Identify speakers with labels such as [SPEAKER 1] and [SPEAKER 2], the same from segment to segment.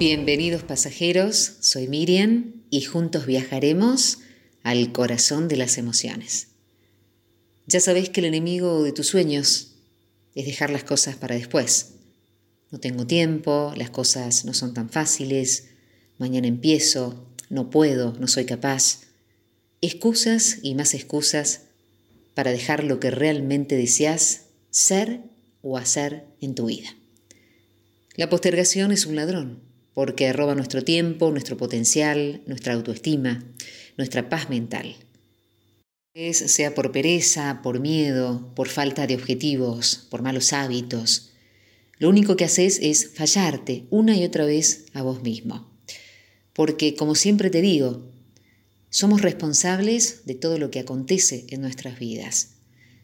[SPEAKER 1] Bienvenidos pasajeros, soy Miriam y juntos viajaremos al corazón de las emociones. Ya sabéis que el enemigo de tus sueños es dejar las cosas para después. No tengo tiempo, las cosas no son tan fáciles, mañana empiezo, no puedo, no soy capaz. Excusas y más excusas para dejar lo que realmente deseas ser o hacer en tu vida. La postergación es un ladrón porque roba nuestro tiempo, nuestro potencial, nuestra autoestima, nuestra paz mental. Sea por pereza, por miedo, por falta de objetivos, por malos hábitos. Lo único que haces es fallarte una y otra vez a vos mismo. Porque, como siempre te digo, somos responsables de todo lo que acontece en nuestras vidas.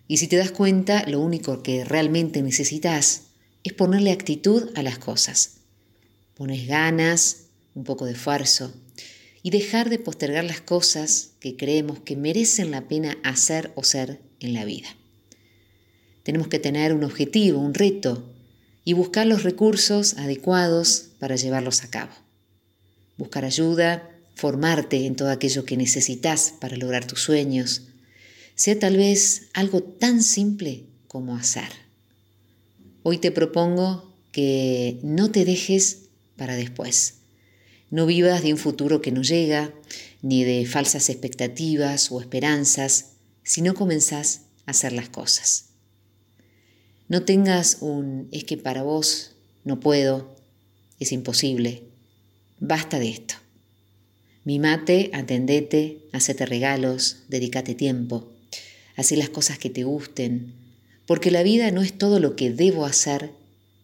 [SPEAKER 1] Y si te das cuenta, lo único que realmente necesitas es ponerle actitud a las cosas pones ganas, un poco de esfuerzo y dejar de postergar las cosas que creemos que merecen la pena hacer o ser en la vida. Tenemos que tener un objetivo, un reto y buscar los recursos adecuados para llevarlos a cabo. Buscar ayuda, formarte en todo aquello que necesitas para lograr tus sueños, sea tal vez algo tan simple como hacer. Hoy te propongo que no te dejes para después. No vivas de un futuro que no llega, ni de falsas expectativas o esperanzas, sino comenzás a hacer las cosas. No tengas un es que para vos no puedo, es imposible. Basta de esto. Mimate, atendete, hacete regalos, dedícate tiempo, haz las cosas que te gusten, porque la vida no es todo lo que debo hacer,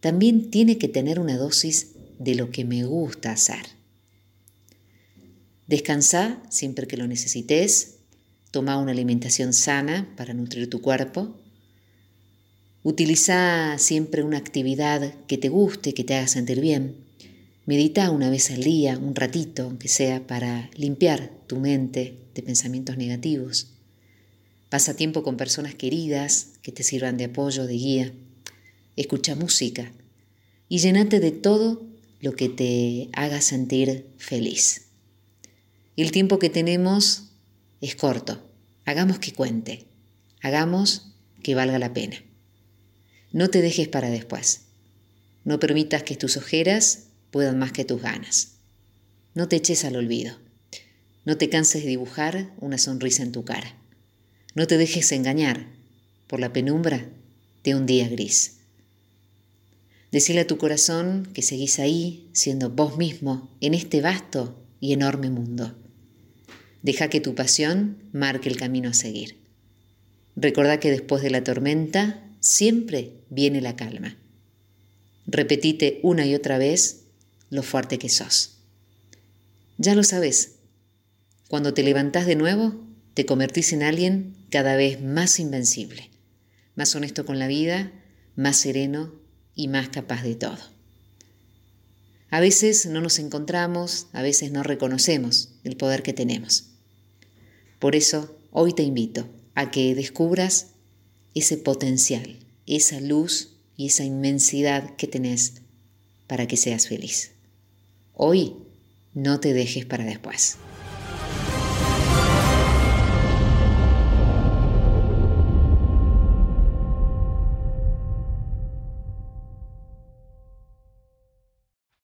[SPEAKER 1] también tiene que tener una dosis de lo que me gusta hacer. Descansa siempre que lo necesites, toma una alimentación sana para nutrir tu cuerpo, utiliza siempre una actividad que te guste, que te haga sentir bien, medita una vez al día, un ratito, aunque sea, para limpiar tu mente de pensamientos negativos. Pasa tiempo con personas queridas que te sirvan de apoyo, de guía. Escucha música y llénate de todo lo que te haga sentir feliz. el tiempo que tenemos es corto. Hagamos que cuente. Hagamos que valga la pena. No te dejes para después. No permitas que tus ojeras puedan más que tus ganas. No te eches al olvido. No te canses de dibujar una sonrisa en tu cara. No te dejes engañar por la penumbra de un día gris. Decirle a tu corazón que seguís ahí, siendo vos mismo, en este vasto y enorme mundo. Deja que tu pasión marque el camino a seguir. Recordá que después de la tormenta siempre viene la calma. Repetite una y otra vez lo fuerte que sos. Ya lo sabes. Cuando te levantás de nuevo, te convertís en alguien cada vez más invencible, más honesto con la vida, más sereno y más capaz de todo. A veces no nos encontramos, a veces no reconocemos el poder que tenemos. Por eso hoy te invito a que descubras ese potencial, esa luz y esa inmensidad que tenés para que seas feliz. Hoy no te dejes para después.